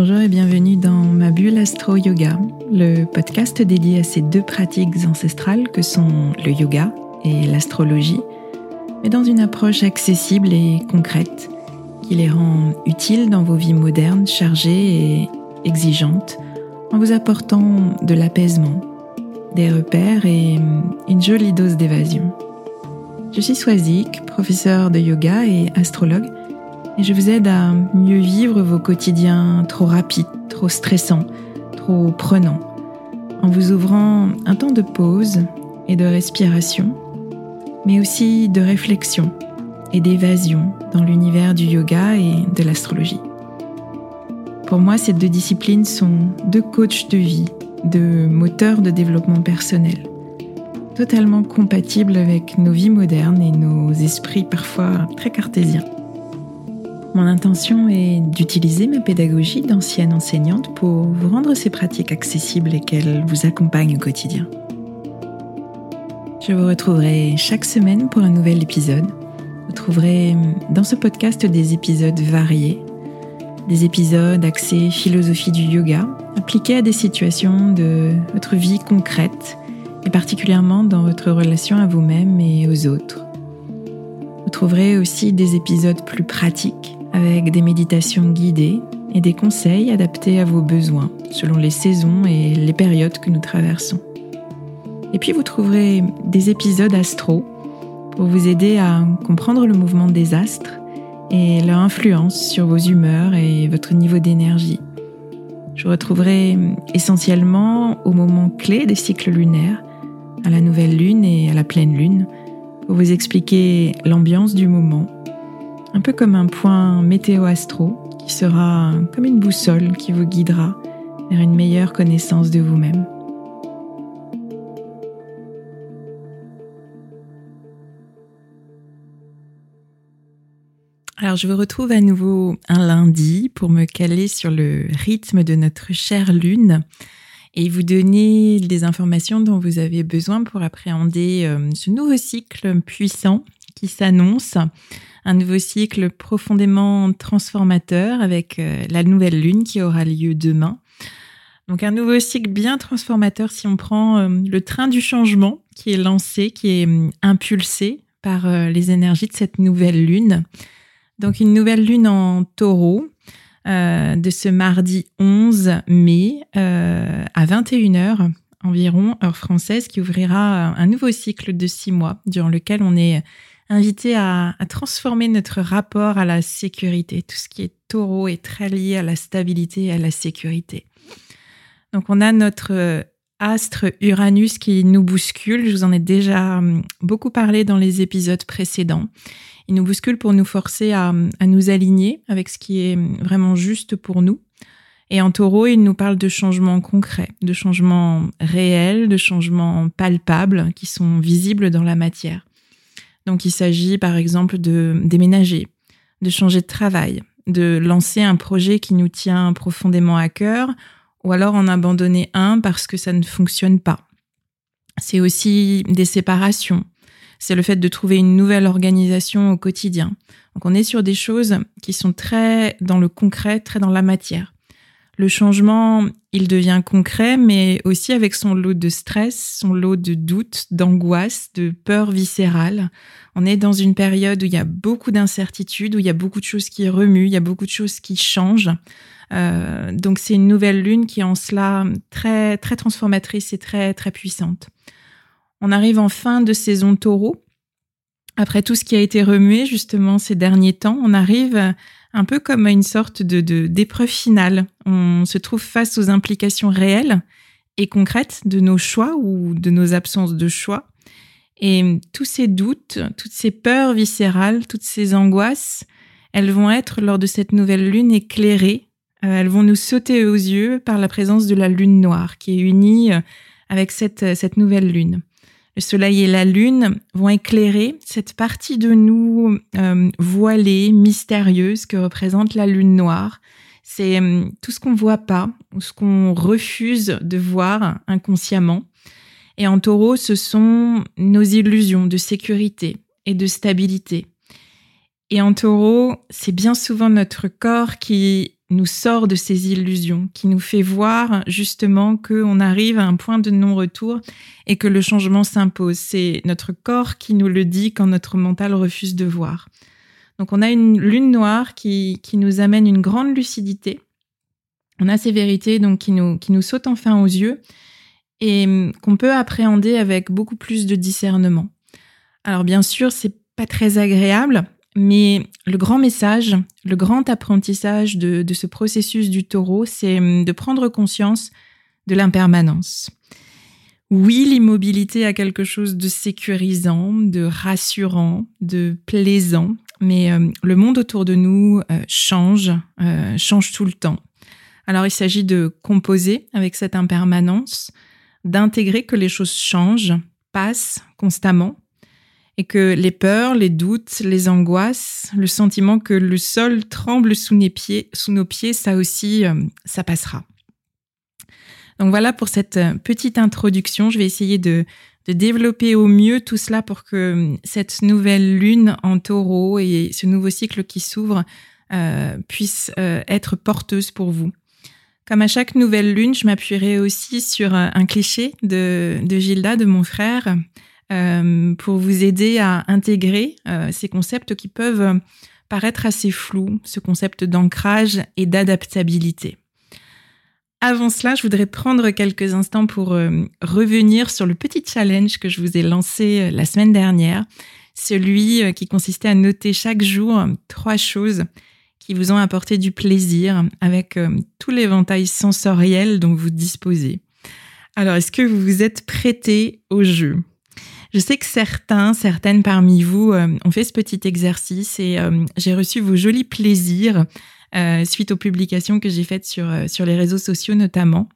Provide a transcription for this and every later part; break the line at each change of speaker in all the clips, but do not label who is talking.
Bonjour et bienvenue dans ma bulle Astro Yoga, le podcast dédié à ces deux pratiques ancestrales que sont le yoga et l'astrologie, mais dans une approche accessible et concrète qui les rend utiles dans vos vies modernes, chargées et exigeantes, en vous apportant de l'apaisement, des repères et une jolie dose d'évasion. Je suis Swazik, professeur de yoga et astrologue, et je vous aide à mieux vivre vos quotidiens trop rapides, trop stressants, trop prenants, en vous ouvrant un temps de pause et de respiration, mais aussi de réflexion et d'évasion dans l'univers du yoga et de l'astrologie. Pour moi, ces deux disciplines sont deux coachs de vie, deux moteurs de développement personnel, totalement compatibles avec nos vies modernes et nos esprits parfois très cartésiens. Mon intention est d'utiliser ma pédagogie d'ancienne enseignante pour vous rendre ces pratiques accessibles et qu'elles vous accompagnent au quotidien. Je vous retrouverai chaque semaine pour un nouvel épisode. Vous trouverez dans ce podcast des épisodes variés, des épisodes axés philosophie du yoga, appliqués à des situations de votre vie concrète et particulièrement dans votre relation à vous-même et aux autres. Vous trouverez aussi des épisodes plus pratiques avec des méditations guidées et des conseils adaptés à vos besoins selon les saisons et les périodes que nous traversons. Et puis vous trouverez des épisodes astro pour vous aider à comprendre le mouvement des astres et leur influence sur vos humeurs et votre niveau d'énergie. Je retrouverai essentiellement au moment clé des cycles lunaires, à la nouvelle lune et à la pleine lune, pour vous expliquer l'ambiance du moment un peu comme un point météo-astro qui sera comme une boussole qui vous guidera vers une meilleure connaissance de vous-même. Alors je vous retrouve à nouveau un lundi pour me caler sur le rythme de notre chère lune et vous donner des informations dont vous avez besoin pour appréhender euh, ce nouveau cycle puissant qui s'annonce un nouveau cycle profondément transformateur avec euh, la nouvelle lune qui aura lieu demain. Donc un nouveau cycle bien transformateur si on prend euh, le train du changement qui est lancé, qui est hum, impulsé par euh, les énergies de cette nouvelle lune. Donc une nouvelle lune en taureau de ce mardi 11 mai à 21h environ, heure française, qui ouvrira un nouveau cycle de six mois durant lequel on est invité à, transformer notre rapport à la sécurité. Tout ce qui est taureau est très lié à la stabilité et à la sécurité. Donc on a notre euh, astre Uranus qui nous bouscule. Je vous en ai déjà hum, beaucoup parlé dans les épisodes précédents. Il nous bouscule pour nous forcer à, à nous aligner avec ce qui est hum, vraiment juste pour nous. Et en taureau, il nous parle de changements concrets, de changements réels, de changements palpables qui sont visibles dans la matière. Donc il s'agit par exemple de déménager, de changer de travail, de lancer un projet qui nous tient profondément à cœur, ou alors en abandonner un parce que ça ne fonctionne pas. C'est aussi des séparations. C'est le fait de trouver une nouvelle organisation au quotidien. Donc on est sur des choses qui sont très dans le concret, très dans la matière. Le changement, il devient concret, mais aussi avec son lot de stress, son lot de doutes, d'angoisse, de peur viscérale. On est dans une période où il y a beaucoup d'incertitudes, où il y a beaucoup de choses qui remuent, il y a beaucoup de choses qui changent. Euh, donc c'est une nouvelle lune qui est en cela très très transformatrice et très très puissante. On arrive en fin de saison taureau. Après tout ce qui a été remué justement ces derniers temps, on arrive un peu comme une sorte de d'épreuve finale. On se trouve face aux implications réelles et concrètes de nos choix ou de nos absences de choix. Et tous ces doutes, toutes ces peurs viscérales, toutes ces angoisses, elles vont être lors de cette nouvelle lune éclairées. Euh, elles vont nous sauter aux yeux par la présence de la lune noire qui est unie euh, avec cette, cette nouvelle lune le soleil et la lune vont éclairer cette partie de nous euh, voilée, mystérieuse que représente la lune noire. C'est euh, tout ce qu'on ne voit pas ou ce qu'on refuse de voir inconsciemment. Et en taureau, ce sont nos illusions de sécurité et de stabilité. Et en taureau, c'est bien souvent notre corps qui nous sort de ces illusions, qui nous fait voir justement qu'on arrive à un point de non-retour et que le changement s'impose. C'est notre corps qui nous le dit quand notre mental refuse de voir. Donc on a une lune noire qui, qui nous amène une grande lucidité. On a ces vérités donc qui nous, qui nous sautent enfin aux yeux et hum, qu'on peut appréhender avec beaucoup plus de discernement. Alors bien sûr, c'est pas très agréable, mais le grand message, le grand apprentissage de, ce processus du taureau, c'est hum, de prendre conscience de l'impermanence. Oui, l'immobilité a quelque chose de sécurisant, de rassurant, de plaisant, mais hum, le monde autour de nous euh, change, euh, change tout le temps. Alors il s'agit de composer avec cette impermanence, d'intégrer que les choses changent, passent constamment, et que les peurs, les doutes, les angoisses, le sentiment que le sol tremble sous nos pieds, ça aussi, euh, ça passera. Donc voilà pour cette euh, petite introduction. Je vais essayer de, développer au mieux tout cela pour que euh, cette nouvelle lune en taureau et ce nouveau cycle qui s'ouvre euh, puisse être porteuse pour vous. Comme à chaque nouvelle lune, je m'appuierai aussi sur un cliché de, de Gilda, de mon frère, pour vous aider à intégrer euh, ces concepts qui peuvent paraître assez flous, ce concept d'ancrage et d'adaptabilité. Avant cela, je voudrais prendre quelques instants pour euh, revenir sur le petit challenge que je vous ai lancé la semaine dernière, celui qui consistait à noter chaque jour trois choses qui vous ont apporté du plaisir avec tout l'éventail sensoriel dont vous disposez. Alors, est-ce que vous vous êtes prêté au jeu? Je sais que certains, certaines parmi vous euh, ont fait ce petit exercice et euh, j'ai reçu vos jolis plaisirs euh, suite aux publications que j'ai faites sur, sur les réseaux sociaux notamment.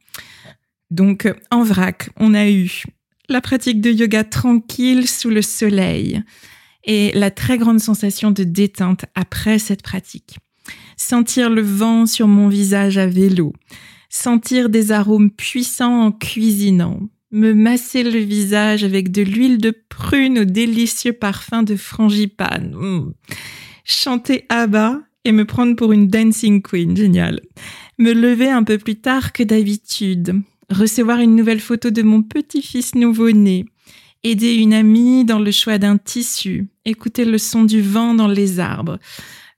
Donc, en vrac, on a eu la pratique de yoga tranquille sous le soleil et la très grande sensation de détente après cette pratique. Sentir le vent sur mon visage à vélo, sentir des arômes puissants en cuisinant, me masser le visage avec de l'huile de prune au délicieux parfum de frangipane. Mmh. Chanter à bas et me prendre pour une dancing queen, génial. Me lever un peu plus tard que d'habitude. Recevoir une nouvelle photo de mon petit-fils nouveau-né. Aider une amie dans le choix d'un tissu. Écouter le son du vent dans les arbres.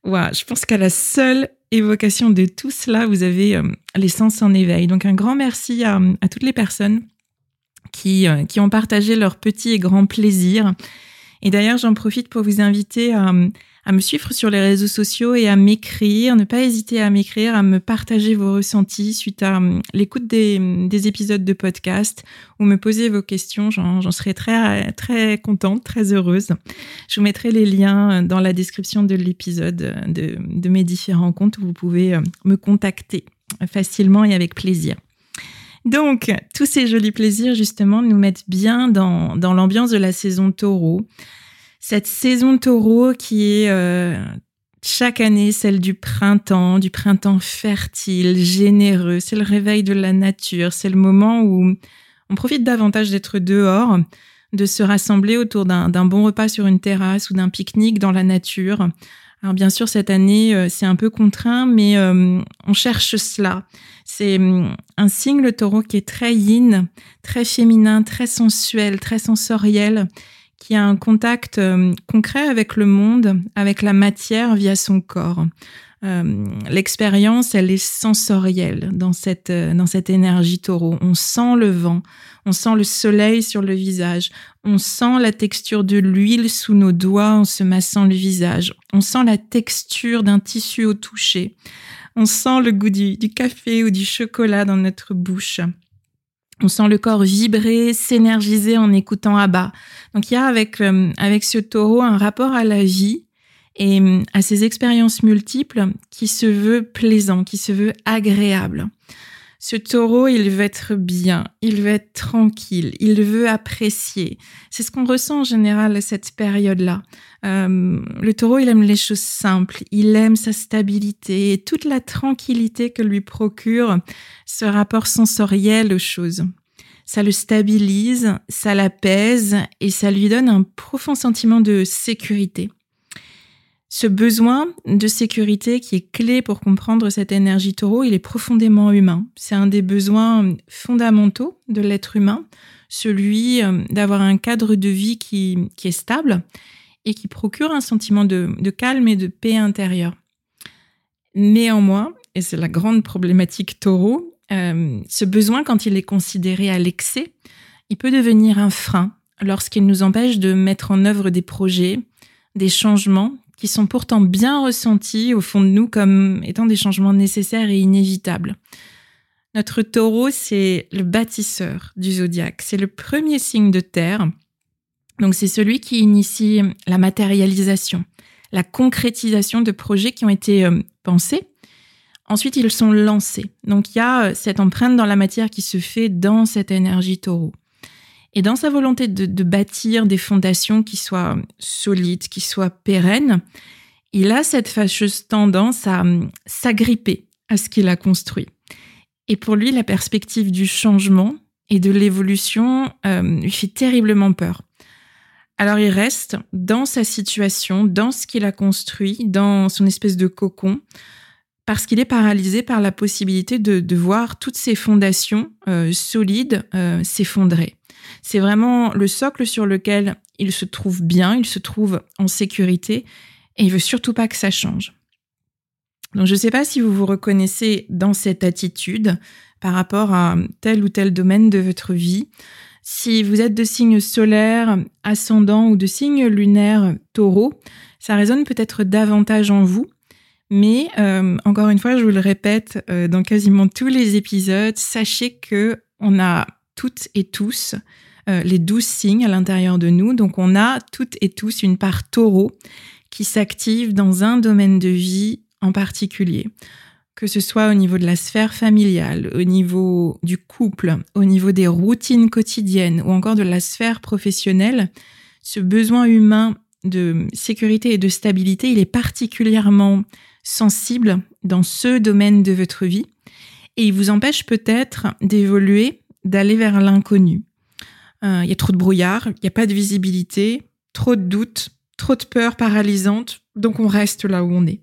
Ouais, je pense qu'à la seule évocation de tout cela, vous avez euh, les sens en éveil. Donc un grand merci à toutes les personnes qui, euh, qui ont partagé leurs petits et grands plaisirs. Et d'ailleurs, j'en profite pour vous inviter à, à, me suivre sur les réseaux sociaux et à m'écrire. Ne pas hésiter à m'écrire, à me partager vos ressentis suite à euh, l'écoute des, des, épisodes de podcast ou me poser vos questions. J'en serai très, très contente, très heureuse. Je vous mettrai les liens dans la description de l'épisode de, de mes différents comptes où vous pouvez euh, me contacter facilement et avec plaisir. Donc, tous ces jolis plaisirs, justement, nous mettent bien dans, dans l'ambiance de la saison taureau. Cette saison taureau qui est euh, chaque année celle du printemps, du printemps fertile, généreux. C'est le réveil de la nature. C'est le moment où on profite davantage d'être dehors, de se rassembler autour d'un bon repas sur une terrasse ou d'un pique-nique dans la nature. Alors bien sûr, cette année, euh, c'est un peu contraint, mais euh, on cherche cela. C'est hum, un signe, le taureau, qui est très yin, très féminin, très sensuel, très sensoriel, qui a un contact hum, concret avec le monde, avec la matière via son corps. Euh, l'expérience, elle est sensorielle dans cette, euh, dans cette énergie taureau. On sent le vent, on sent le soleil sur le visage, on sent la texture de l'huile sous nos doigts en se massant le visage, on sent la texture d'un tissu au toucher, on sent le goût du, café ou du chocolat dans notre bouche. On sent le corps vibrer, s'énergiser en écoutant à bas. Donc il y a avec, euh, avec ce taureau un rapport à la vie et euh, à ces expériences multiples qui se veut plaisant, qui se veut agréable. Ce taureau, il veut être bien, il veut être tranquille, il veut apprécier. C'est ce qu'on ressent en général à cette période-là. Euh, le taureau, il aime les choses simples, il aime sa stabilité et toute la tranquillité que lui procure ce rapport sensoriel aux choses. Ça le stabilise, ça l'apaise et ça lui donne un profond sentiment de sécurité. Ce besoin de sécurité qui est clé pour comprendre cette énergie taureau, il est profondément humain. C'est un des besoins fondamentaux de l'être humain, celui euh, d'avoir un cadre de vie qui, est stable et qui procure un sentiment de, calme et de paix intérieure. Néanmoins, et c'est la grande problématique taureau, euh, ce besoin, quand il est considéré à l'excès, il peut devenir un frein lorsqu'il nous empêche de mettre en œuvre des projets, des changements qui sont pourtant bien ressentis au fond de nous comme étant des changements nécessaires et inévitables. Notre taureau, c'est le bâtisseur du zodiaque. C'est le premier signe de terre. Donc c'est celui qui initie la matérialisation, la concrétisation de projets qui ont été euh, pensés. Ensuite, ils sont lancés. Donc il y a euh, cette empreinte dans la matière qui se fait dans cette énergie taureau. Et dans sa volonté de, bâtir des fondations qui soient solides, qui soient pérennes, il a cette fâcheuse tendance à hum, s'agripper à ce qu'il a construit. Et pour lui, la perspective du changement et de l'évolution hum, lui fait terriblement peur. Alors il reste dans sa situation, dans ce qu'il a construit, dans son espèce de cocon, parce qu'il est paralysé par la possibilité de, voir toutes ces fondations euh, solides euh, s'effondrer. C'est vraiment le socle sur lequel il se trouve bien, il se trouve en sécurité et il veut surtout pas que ça change. Donc je ne sais pas si vous vous reconnaissez dans cette attitude par rapport à tel ou tel domaine de votre vie. Si vous êtes de signe solaire, ascendant ou de signe lunaire taureau, ça résonne peut-être davantage en vous. Mais euh, encore une fois, je vous le répète euh, dans quasiment tous les épisodes, sachez que on a toutes et tous euh, les douze signes à l'intérieur de nous. Donc on a toutes et tous une part taureau qui s'active dans un domaine de vie en particulier. Que ce soit au niveau de la sphère familiale, au niveau du couple, au niveau des routines quotidiennes ou encore de la sphère professionnelle, ce besoin humain de sécurité et de stabilité, il est particulièrement sensible dans ce domaine de votre vie et il vous empêche peut-être d'évoluer, d'aller vers l'inconnu. Euh, il y a trop de brouillard, il n'y a pas de visibilité, trop de doutes, trop de peurs paralysantes, donc on reste là où on est.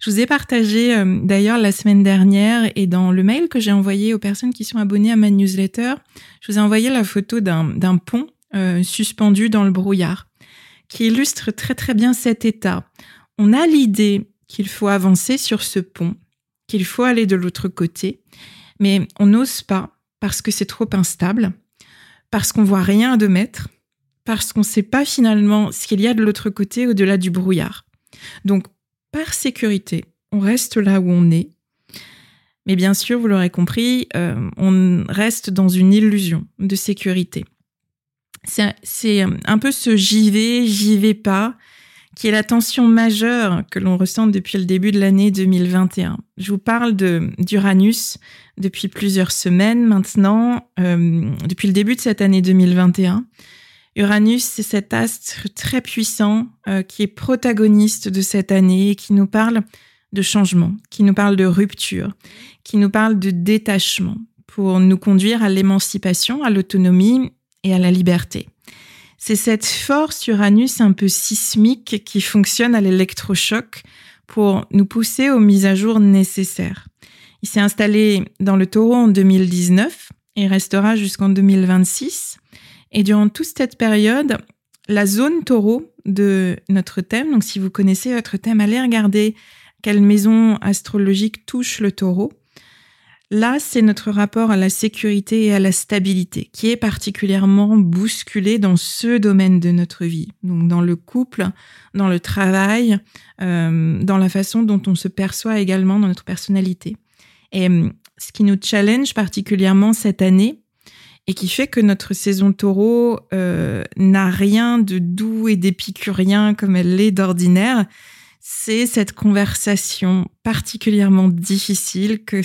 Je vous ai partagé euh, d'ailleurs la semaine dernière et dans le mail que j'ai envoyé aux personnes qui sont abonnées à ma newsletter, je vous ai envoyé la photo d'un pont euh, suspendu dans le brouillard qui illustre très très bien cet état. On a l'idée qu'il faut avancer sur ce pont, qu'il faut aller de l'autre côté, mais on n'ose pas parce que c'est trop instable, parce qu'on voit rien de mettre, parce qu'on ne sait pas finalement ce qu'il y a de l'autre côté au-delà du brouillard. Donc, par sécurité, on reste là où on est. Mais bien sûr, vous l'aurez compris, euh, on reste dans une illusion de sécurité. C'est un peu ce j'y vais, j'y vais pas, qui est la tension majeure que l'on ressent depuis le début de l'année 2021. Je vous parle de d'Uranus depuis plusieurs semaines maintenant, euh, depuis le début de cette année 2021. Uranus, c'est cet astre très puissant euh, qui est protagoniste de cette année et qui nous parle de changement, qui nous parle de rupture, qui nous parle de détachement pour nous conduire à l'émancipation, à l'autonomie et à la liberté. C'est cette force Uranus un peu sismique qui fonctionne à l'électrochoc pour nous pousser aux mises à jour nécessaires. Il s'est installé dans le taureau en 2019 et restera jusqu'en 2026. Et durant toute cette période, la zone taureau de notre thème, donc si vous connaissez votre thème, allez regarder quelle maison astrologique touche le taureau. Là, c'est notre rapport à la sécurité et à la stabilité qui est particulièrement bousculé dans ce domaine de notre vie. Donc dans le couple, dans le travail, euh, dans la façon dont on se perçoit également dans notre personnalité. Et euh, ce qui nous challenge particulièrement cette année et qui fait que notre saison taureau euh, n'a rien de doux et d'épicurien comme elle l'est d'ordinaire, c'est cette conversation particulièrement difficile que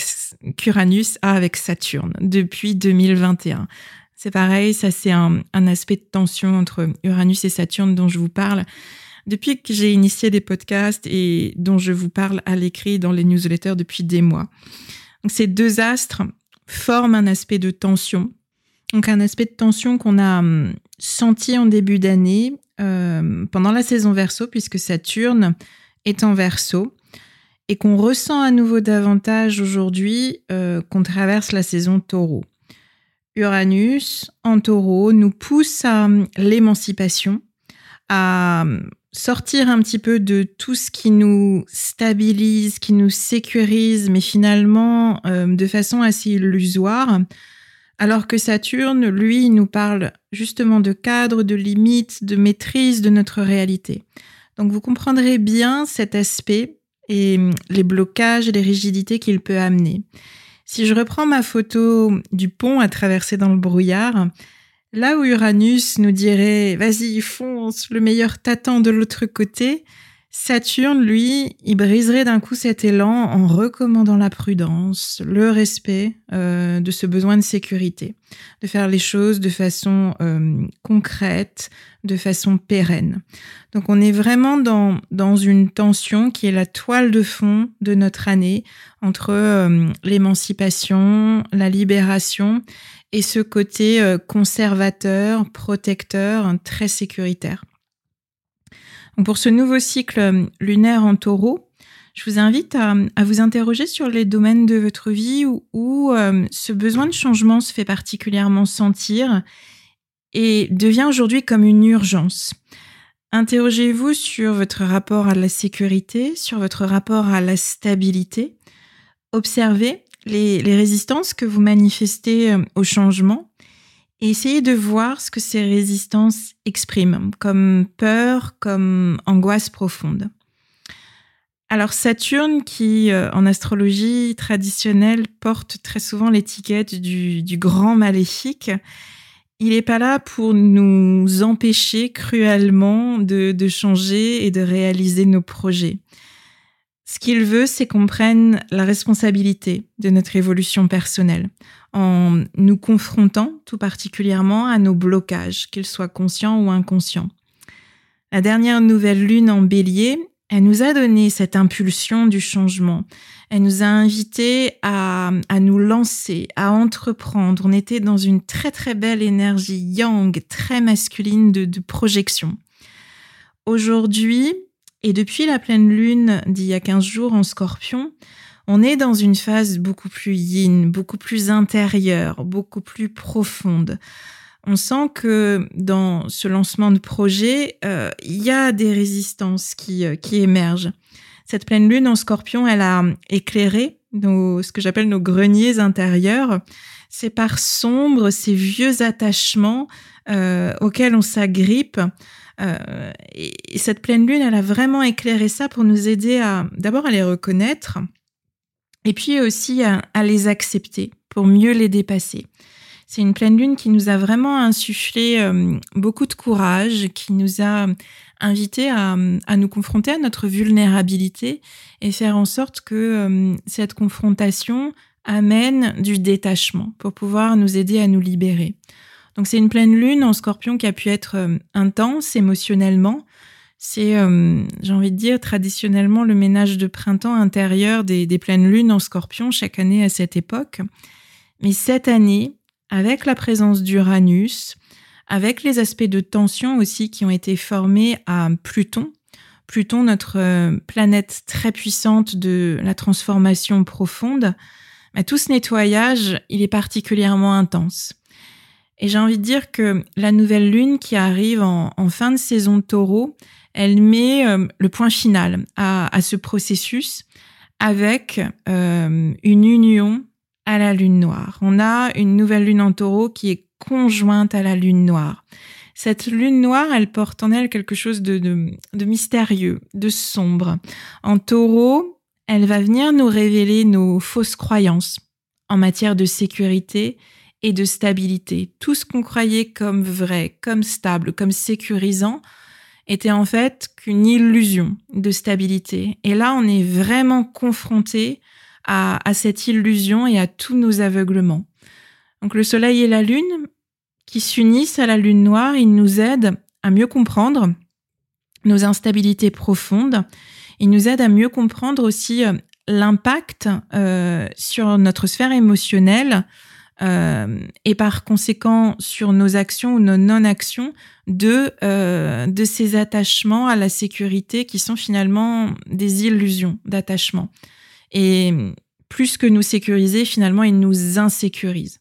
qu'Uranus a avec Saturne depuis 2021. C'est pareil, ça c'est un, aspect de tension entre Uranus et Saturne dont je vous parle depuis que j'ai initié des podcasts et dont je vous parle à l'écrit dans les newsletters depuis des mois. Ces deux astres forment un aspect de tension. Donc un aspect de tension qu'on a hum, senti en début d'année euh, pendant la saison verso, puisque Saturne est en verso, et qu'on ressent à nouveau davantage aujourd'hui euh, qu'on traverse la saison taureau. Uranus en taureau nous pousse à l'émancipation, à sortir un petit peu de tout ce qui nous stabilise, qui nous sécurise, mais finalement euh, de façon assez illusoire, alors que Saturne, lui, nous parle justement de cadre, de limites, de maîtrise de notre réalité. Donc vous comprendrez bien cet aspect et hum, les blocages et les rigidités qu'il peut amener. Si je reprends ma photo du pont à traverser dans le brouillard, Là où Uranus nous dirait vas-y, fonce, le meilleur t'attend de l'autre côté, Saturne, lui, il briserait d'un coup cet élan en recommandant la prudence, le respect euh, de ce besoin de sécurité, de faire les choses de façon euh, concrète, de façon pérenne. Donc on est vraiment dans, dans une tension qui est la toile de fond de notre année entre euh, l'émancipation, la libération et ce côté euh, conservateur, protecteur, très sécuritaire. Pour ce nouveau cycle euh, lunaire en taureau, je vous invite à, vous interroger sur les domaines de votre vie où, euh, ce besoin de changement se fait particulièrement sentir et devient aujourd'hui comme une urgence. Interrogez-vous sur votre rapport à la sécurité, sur votre rapport à la stabilité. Observez les, résistances que vous manifestez euh, au changement et essayez de voir ce que ces résistances expriment, comme peur, comme angoisse profonde. Alors Saturne, qui euh, en astrologie traditionnelle porte très souvent l'étiquette du, grand maléfique, il n'est pas là pour nous empêcher cruellement de changer et de réaliser nos projets. Ce qu'il veut, c'est qu'on prenne la responsabilité de notre évolution personnelle en nous confrontant tout particulièrement à nos blocages, qu'ils soient conscients ou inconscients. La dernière nouvelle lune en bélier, elle nous a donné cette impulsion du changement. Elle nous a invités à, nous lancer, à entreprendre. On était dans une très très belle énergie yang, très masculine de, de projection. Aujourd'hui, et depuis la pleine lune d'il y a 15 jours en scorpion, on est dans une phase beaucoup plus yin, beaucoup plus intérieure, beaucoup plus profonde. On sent que dans ce lancement de projet, euh, il y a des résistances qui, euh, qui émergent. Cette pleine lune en scorpion, elle a éclairé nos, ce que j'appelle nos greniers intérieurs, ces parts sombres, ces vieux attachements euh, auxquels on s'agrippe, et, cette pleine lune, elle a vraiment éclairé ça pour nous aider à d'abord à les reconnaître et puis aussi à, les accepter pour mieux les dépasser. C'est une pleine lune qui nous a vraiment insufflé euh, beaucoup de courage, qui nous a invité à, nous confronter à notre vulnérabilité et faire en sorte que euh, cette confrontation amène du détachement pour pouvoir nous aider à nous libérer. Donc c'est une pleine lune en scorpion qui a pu être euh, intense émotionnellement. C'est, euh, j'ai envie de dire, traditionnellement le ménage de printemps intérieur des, des pleines lunes en scorpion chaque année à cette époque. Mais cette année, avec la présence d'Uranus, avec les aspects de tension aussi qui ont été formés à Pluton, Pluton, notre euh, planète très puissante de la transformation profonde, bah, tout ce nettoyage, il est particulièrement intense. Et j'ai envie de dire que la nouvelle lune qui arrive en, fin de saison taureau, elle met euh, le point final à, ce processus avec euh, une union à la lune noire. On a une nouvelle lune en taureau qui est conjointe à la lune noire. Cette lune noire, elle porte en elle quelque chose de, de mystérieux, de sombre. En taureau, elle va venir nous révéler nos fausses croyances en matière de sécurité et de stabilité. Tout ce qu'on croyait comme vrai, comme stable, comme sécurisant, était en fait qu'une illusion de stabilité. Et là, on est vraiment confronté à, cette illusion et à tous nos aveuglements. Donc le Soleil et la Lune, qui s'unissent à la Lune noire, ils nous aident à mieux comprendre nos instabilités profondes. Ils nous aident à mieux comprendre aussi euh, l'impact euh, sur notre sphère émotionnelle euh, et par conséquent sur nos actions ou nos non-actions de, euh, de ces attachements à la sécurité qui sont finalement des illusions d'attachement. Et plus que nous sécuriser, finalement, ils nous insécurisent.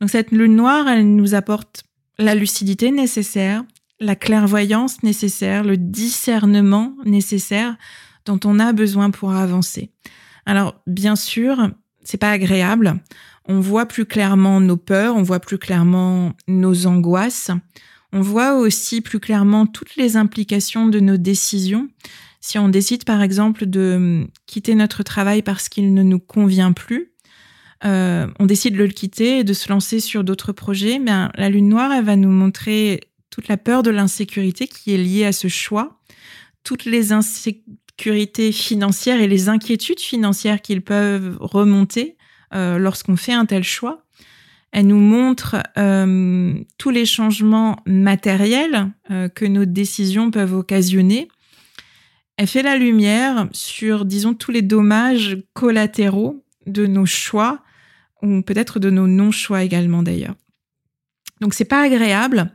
Donc cette lune noire, elle nous apporte la lucidité nécessaire, la clairvoyance nécessaire, le discernement nécessaire dont on a besoin pour avancer. Alors, bien sûr, c'est pas agréable. On voit plus clairement nos peurs, on voit plus clairement nos angoisses. On voit aussi plus clairement toutes les implications de nos décisions. Si on décide par exemple de quitter notre travail parce qu'il ne nous convient plus, euh, on décide de le quitter et de se lancer sur d'autres projets, bien, la lune noire, elle va nous montrer toute la peur de l'insécurité qui est liée à ce choix, toutes les insécurités financières et les inquiétudes financières qu'ils peuvent remonter euh, lorsqu'on fait un tel choix. Elle nous montre euh, tous les changements matériels euh, que nos décisions peuvent occasionner. Elle fait la lumière sur, disons, tous les dommages collatéraux de nos choix ou peut-être de nos non-choix également d'ailleurs. Donc c'est pas agréable,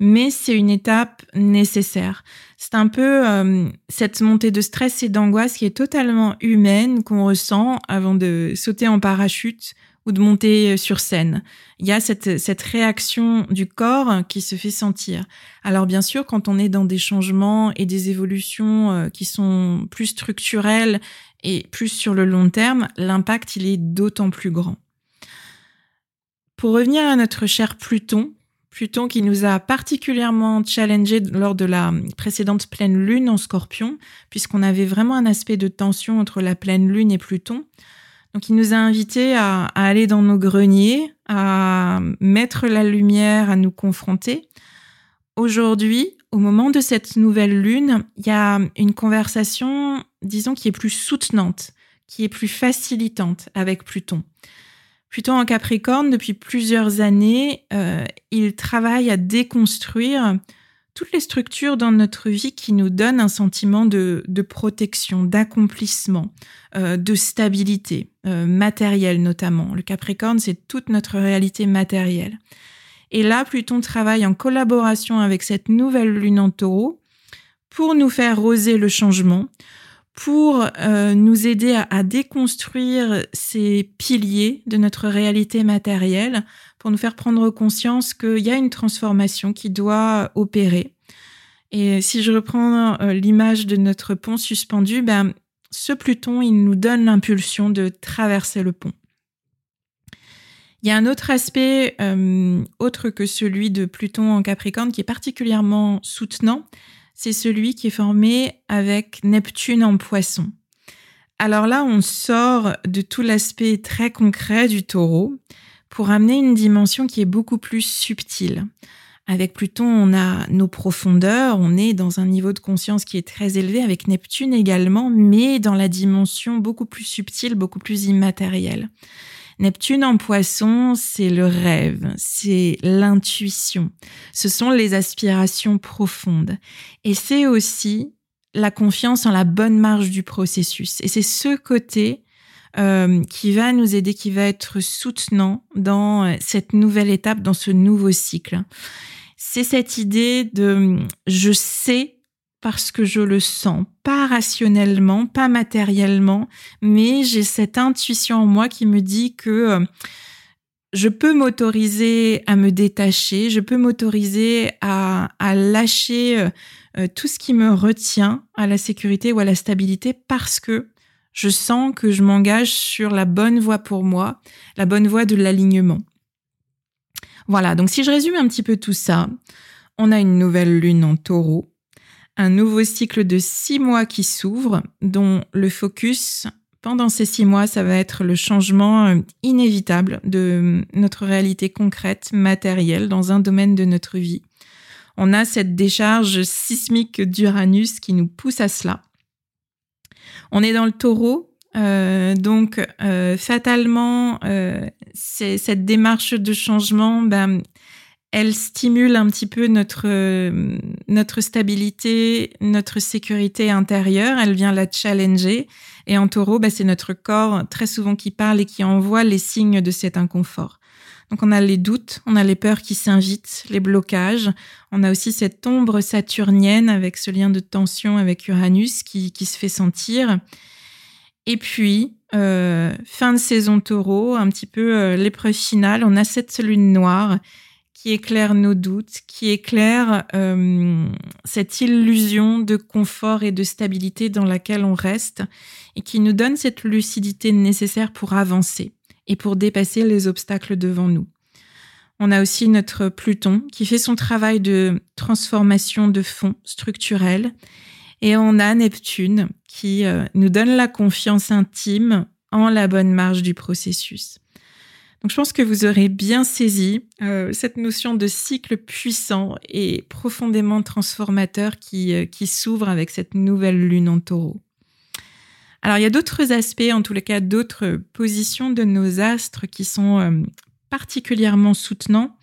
mais c'est une étape nécessaire. C'est un peu euh, cette montée de stress et d'angoisse qui est totalement humaine qu'on ressent avant de sauter en parachute ou de monter sur scène. Il y a cette, cette réaction du corps qui se fait sentir. Alors bien sûr, quand on est dans des changements et des évolutions euh, qui sont plus structurelles et plus sur le long terme, l'impact il est d'autant plus grand. Pour revenir à notre cher Pluton, Pluton qui nous a particulièrement challengé lors de la précédente pleine lune en scorpion, puisqu'on avait vraiment un aspect de tension entre la pleine lune et Pluton. Donc il nous a invités à, aller dans nos greniers, à mettre la lumière, à nous confronter. Aujourd'hui, au moment de cette nouvelle lune, il y a une conversation, disons, qui est plus soutenante, qui est plus facilitante avec Pluton. Pluton en Capricorne, depuis plusieurs années, euh, il travaille à déconstruire toutes les structures dans notre vie qui nous donnent un sentiment de, protection, d'accomplissement, euh, de stabilité, euh, matérielle notamment. Le Capricorne, c'est toute notre réalité matérielle. Et là, Pluton travaille en collaboration avec cette nouvelle lune en taureau pour nous faire oser le changement, pour euh, nous aider à, déconstruire ces piliers de notre réalité matérielle, pour nous faire prendre conscience qu'il y a une transformation qui doit opérer. Et si je reprends euh, l'image de notre pont suspendu, ben, ce Pluton, il nous donne l'impulsion de traverser le pont. Il y a un autre aspect, euh, autre que celui de Pluton en Capricorne, qui est particulièrement soutenant, c'est celui qui est formé avec Neptune en poisson. Alors là, on sort de tout l'aspect très concret du taureau pour amener une dimension qui est beaucoup plus subtile. Avec Pluton, on a nos profondeurs, on est dans un niveau de conscience qui est très élevé, avec Neptune également, mais dans la dimension beaucoup plus subtile, beaucoup plus immatérielle. Neptune en poisson, c'est le rêve, c'est l'intuition, ce sont les aspirations profondes. Et c'est aussi la confiance en la bonne marge du processus. Et c'est ce côté euh, qui va nous aider, qui va être soutenant dans euh, cette nouvelle étape, dans ce nouveau cycle. C'est cette idée de je sais parce que je le sens, pas rationnellement, pas matériellement, mais j'ai cette intuition en moi qui me dit que euh, je peux m'autoriser à me détacher, je peux m'autoriser à, lâcher euh, euh, tout ce qui me retient à la sécurité ou à la stabilité parce que je sens que je m'engage sur la bonne voie pour moi, la bonne voie de l'alignement. Voilà, donc si je résume un petit peu tout ça, on a une nouvelle lune en taureau un nouveau cycle de six mois qui s'ouvre, dont le focus pendant ces six mois, ça va être le changement euh, inévitable de notre réalité concrète, matérielle, dans un domaine de notre vie. On a cette décharge sismique d'Uranus qui nous pousse à cela. On est dans le taureau, euh, donc euh, fatalement, cette démarche de changement, ben, elle stimule un petit peu notre, euh, notre stabilité, notre sécurité intérieure. Elle vient la challenger. Et en taureau, bah, c'est notre corps très souvent qui parle et qui envoie les signes de cet inconfort. Donc on a les doutes, on a les peurs qui s'invitent, les blocages. On a aussi cette ombre saturnienne avec ce lien de tension avec Uranus qui, qui se fait sentir. Et puis, euh, fin de saison taureau, un petit peu euh, l'épreuve finale, on a cette lune noire qui éclaire nos doutes, qui éclaire euh, cette illusion de confort et de stabilité dans laquelle on reste et qui nous donne cette lucidité nécessaire pour avancer et pour dépasser les obstacles devant nous. On a aussi notre Pluton qui fait son travail de transformation de fond structurel. Et on a Neptune qui euh, nous donne la confiance intime en la bonne marge du processus. Donc je pense que vous aurez bien saisi euh, cette notion de cycle puissant et profondément transformateur qui, euh, qui s'ouvre avec cette nouvelle lune en taureau. Alors il y a d'autres aspects, en les cas d'autres positions de nos astres qui sont euh, particulièrement soutenants.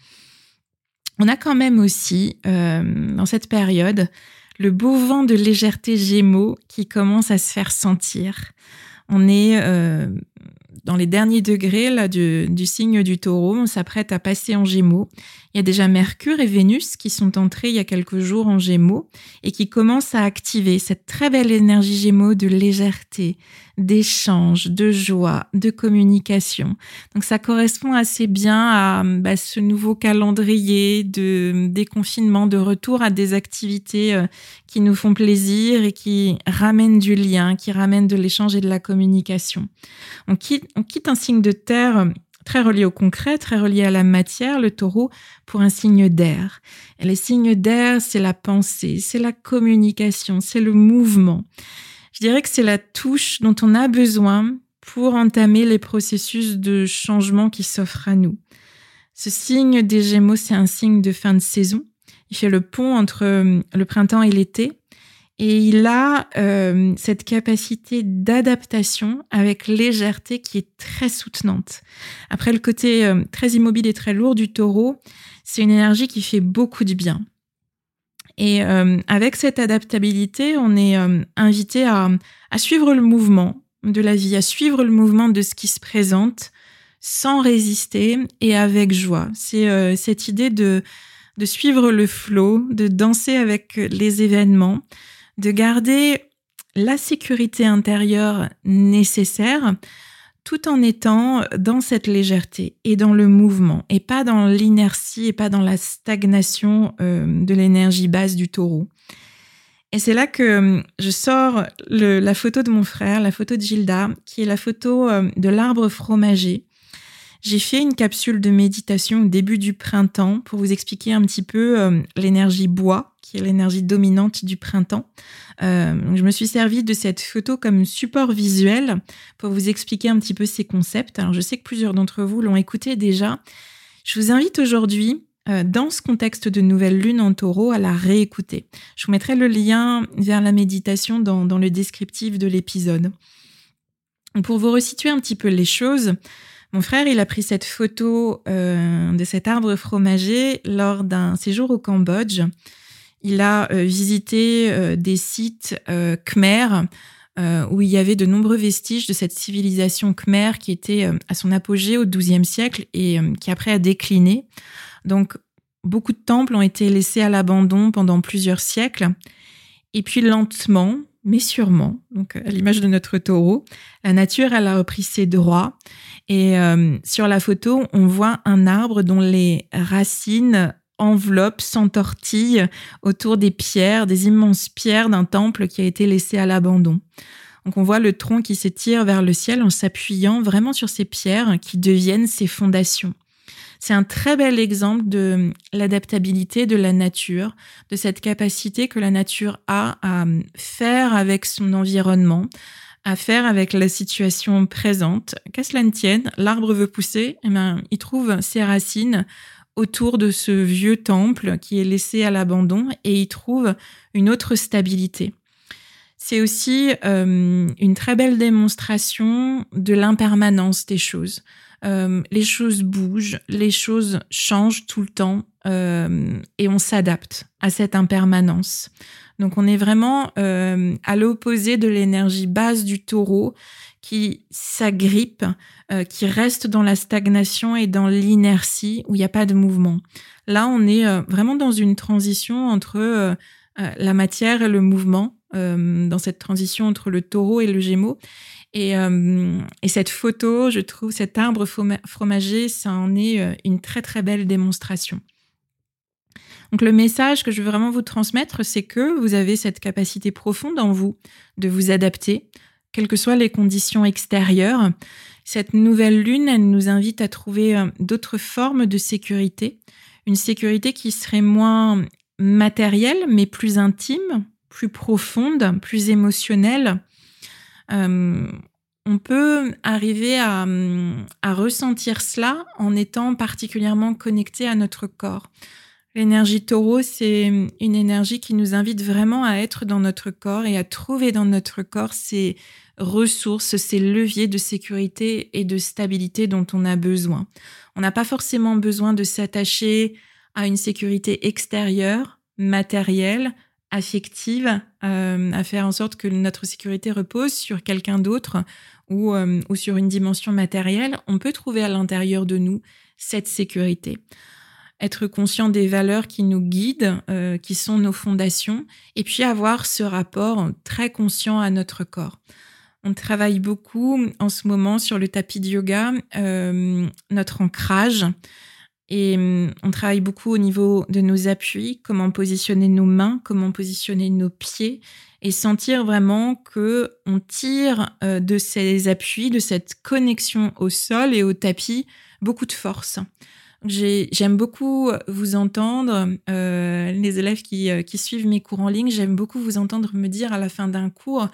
On a quand même aussi, euh, dans cette période, le beau vent de légèreté gémeaux qui commence à se faire sentir. On est euh, dans les derniers degrés là, du, du signe du taureau, on s'apprête à passer en gémeaux. Il y a déjà Mercure et Vénus qui sont entrés il y a quelques jours en gémeaux et qui commencent à activer cette très belle énergie gémeaux de légèreté, d'échange, de joie, de communication. Donc ça correspond assez bien à bah, ce nouveau calendrier de déconfinement, de retour à des activités euh, qui nous font plaisir et qui ramènent du lien, qui ramènent de l'échange et de la communication. On quitte, un signe de terre très relié au concret, très relié à la matière, le taureau, pour un signe d'air. Et les signes d'air, c'est la pensée, c'est la communication, c'est le mouvement. Je dirais que c'est la touche dont on a besoin pour entamer les processus de changement qui s'offrent à nous. Ce signe des Gémeaux, c'est un signe de fin de saison. Il fait le pont entre euh, le printemps et l'été. Et il a euh, cette capacité d'adaptation avec légèreté qui est très soutenante. Après le côté euh, très immobile et très lourd du taureau, c'est une énergie qui fait beaucoup de bien. Et euh, avec cette adaptabilité, on est euh, invité à, à, suivre le mouvement de la vie, à suivre le mouvement de ce qui se présente sans résister et avec joie. C'est euh, cette idée de, de suivre le flot, de danser avec les événements, de garder la sécurité intérieure nécessaire tout en étant dans cette légèreté et dans le mouvement et pas dans l'inertie et pas dans la stagnation euh, de l'énergie basse du taureau. Et c'est là que euh, je sors la photo de mon frère, la photo de Gilda, qui est la photo euh, de l'arbre fromager. J'ai fait une capsule de méditation au début du printemps pour vous expliquer un petit peu l'énergie bois, qui est l'énergie dominante du printemps. Euh, je me suis servi de cette photo comme support visuel pour vous expliquer un petit peu ces concepts. Alors je sais que plusieurs d'entre vous l'ont écouté déjà. Je vous invite aujourd'hui euh, dans ce contexte de nouvelle lune en taureau à la réécouter. Je vous mettrai le lien vers la méditation dans, dans le descriptif de l'épisode. Pour vous resituer un petit peu les choses, mon frère, il a pris cette photo euh, de cet arbre fromager lors d'un séjour au Cambodge. Il a euh, visité euh, des sites euh, khmer où il y avait de nombreux vestiges de cette civilisation khmer qui était à son apogée au XIIe siècle et qui après a décliné. Donc beaucoup de temples ont été laissés à l'abandon pendant plusieurs siècles. Et puis lentement, mais sûrement, donc à l'image de notre taureau, la nature elle a repris ses droits. Et sur la photo, on voit un arbre dont les racines enveloppe, s'entortille autour des pierres, des immenses pierres d'un temple qui a été laissé à l'abandon. Donc on voit le tronc qui s'étire vers le ciel en s'appuyant vraiment sur ces pierres qui deviennent ses fondations. C'est un très bel exemple de l'adaptabilité de la nature, de cette capacité que la nature a à faire avec son environnement, à faire avec la situation présente. Qu'à cela ne tienne, l'arbre veut pousser, et eh ben, il trouve ses racines autour de ce vieux temple qui est laissé à l'abandon et y trouve une autre stabilité. C'est aussi euh, une très belle démonstration de l'impermanence des choses. Euh, les choses bougent, les choses changent tout le temps euh, et on s'adapte à cette impermanence. Donc on est vraiment euh, à l'opposé de l'énergie basse du taureau qui s'agrippe, qui reste dans la stagnation et dans l'inertie où il n'y a pas de mouvement. Là, on est vraiment dans une transition entre la matière et le mouvement, dans cette transition entre le taureau et le gémeau. Euh, et, cette photo, je trouve, cet arbre fromager, ça en est euh, une très très belle démonstration. Donc le message que je veux vraiment vous transmettre, c'est que vous avez cette capacité profonde en vous de vous adapter, quelles que soient les conditions extérieures. Cette nouvelle lune, elle nous invite à trouver euh, d'autres formes de sécurité, une sécurité qui serait moins matérielle, mais plus intime, plus profonde, plus émotionnelle, euh, on peut arriver à, ressentir cela en étant particulièrement connecté à notre corps. L'énergie taureau, c'est une énergie qui nous invite vraiment à être dans notre corps et à trouver dans notre corps ces ressources, ces leviers de sécurité et de stabilité dont on a besoin. On n'a pas forcément besoin de s'attacher à une sécurité extérieure, matérielle, affective, euh, à faire en sorte que notre sécurité repose sur quelqu'un d'autre ou, euh, ou sur une dimension matérielle, on peut trouver à l'intérieur de nous cette sécurité. Être conscient des valeurs qui nous guident, euh, qui sont nos fondations, et puis avoir ce rapport très conscient à notre corps. On travaille beaucoup en ce moment sur le tapis de yoga, notre ancrage, et hum, on travaille beaucoup au niveau de nos appuis, comment positionner nos mains, comment positionner nos pieds et sentir vraiment que on tire euh, de ces appuis, de cette connexion au sol et au tapis, beaucoup de force. J'aime beaucoup vous entendre, euh, les élèves euh, qui suivent mes cours en ligne, j'aime beaucoup vous entendre me dire à la fin d'un cours,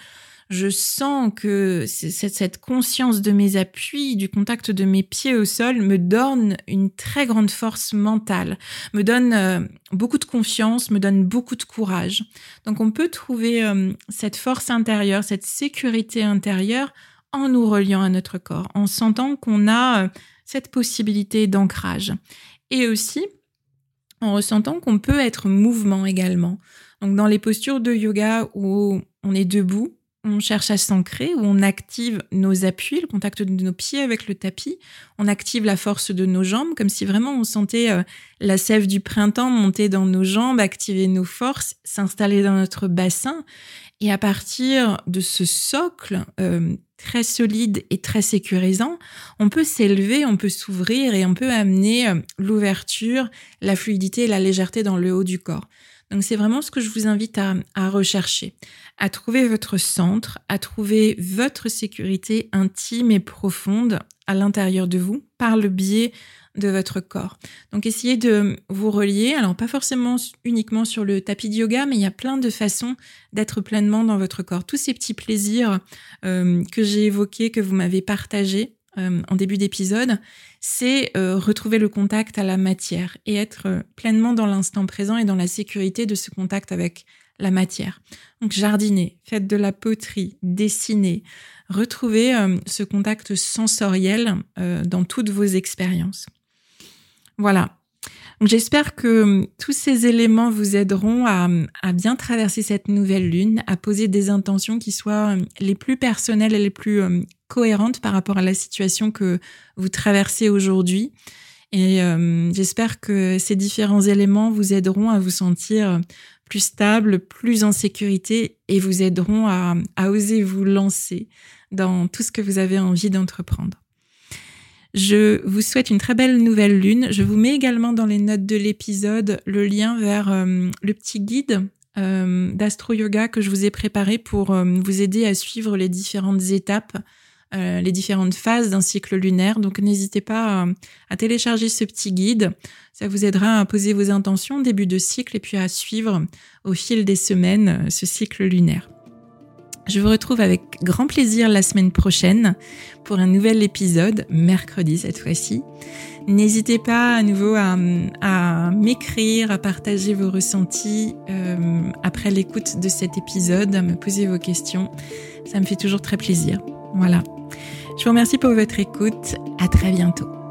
je sens que cette conscience de mes appuis, du contact de mes pieds au sol me donne une très grande force mentale, me donne euh, beaucoup de confiance, me donne beaucoup de courage. Donc on peut trouver euh, cette force intérieure, cette sécurité intérieure en nous reliant à notre corps, en sentant qu'on a euh, cette possibilité d'ancrage. Et aussi en ressentant qu'on peut être mouvement également. Donc dans les postures de yoga où on est debout, on cherche à s'ancrer, où on active nos appuis, le contact de nos pieds avec le tapis, on active la force de nos jambes, comme si vraiment on sentait euh, la sève du printemps monter dans nos jambes, activer nos forces, s'installer dans notre bassin. Et à partir de ce socle euh, très solide et très sécurisant, on peut s'élever, on peut s'ouvrir et on peut amener euh, l'ouverture, la fluidité et la légèreté dans le haut du corps. Donc c'est vraiment ce que je vous invite à, rechercher, à trouver votre centre, à trouver votre sécurité intime et profonde à l'intérieur de vous par le biais de votre corps. Donc essayez de vous relier, alors pas forcément uniquement sur le tapis de yoga, mais il y a plein de façons d'être pleinement dans votre corps. Tous ces petits plaisirs euh, que j'ai évoqués, que vous m'avez partagés, euh, en début d'épisode, c'est euh, retrouver le contact à la matière et être euh, pleinement dans l'instant présent et dans la sécurité de ce contact avec la matière. Donc jardiner, faites de la poterie, dessiner, retrouvez ce contact sensoriel dans toutes vos expériences. Voilà, j'espère que tous ces éléments vous aideront à, à, bien traverser cette nouvelle lune, à poser des intentions qui soient les plus personnelles et les plus cohérente par rapport à la situation que vous traversez aujourd'hui. Et j'espère que ces différents éléments vous aideront à vous sentir plus stable, plus en sécurité et vous aideront à oser vous lancer dans tout ce que vous avez envie d'entreprendre. Je vous souhaite une très belle nouvelle lune. Je vous mets également dans les notes de l'épisode le lien vers euh, le petit guide euh, d'astro yoga que je vous ai préparé pour vous aider à suivre les différentes étapes euh, les différentes phases d'un cycle lunaire. Donc n'hésitez pas à, télécharger ce petit guide. Ça vous aidera à poser vos intentions début de cycle et puis à suivre au fil des semaines euh, ce cycle lunaire. Je vous retrouve avec grand plaisir la semaine prochaine pour un nouvel épisode, mercredi cette fois-ci. N'hésitez pas à nouveau à, m'écrire, à partager vos ressentis euh, après l'écoute de cet épisode, à me poser vos questions. Ça me fait toujours très plaisir. Voilà. Je vous remercie pour votre écoute. À très bientôt.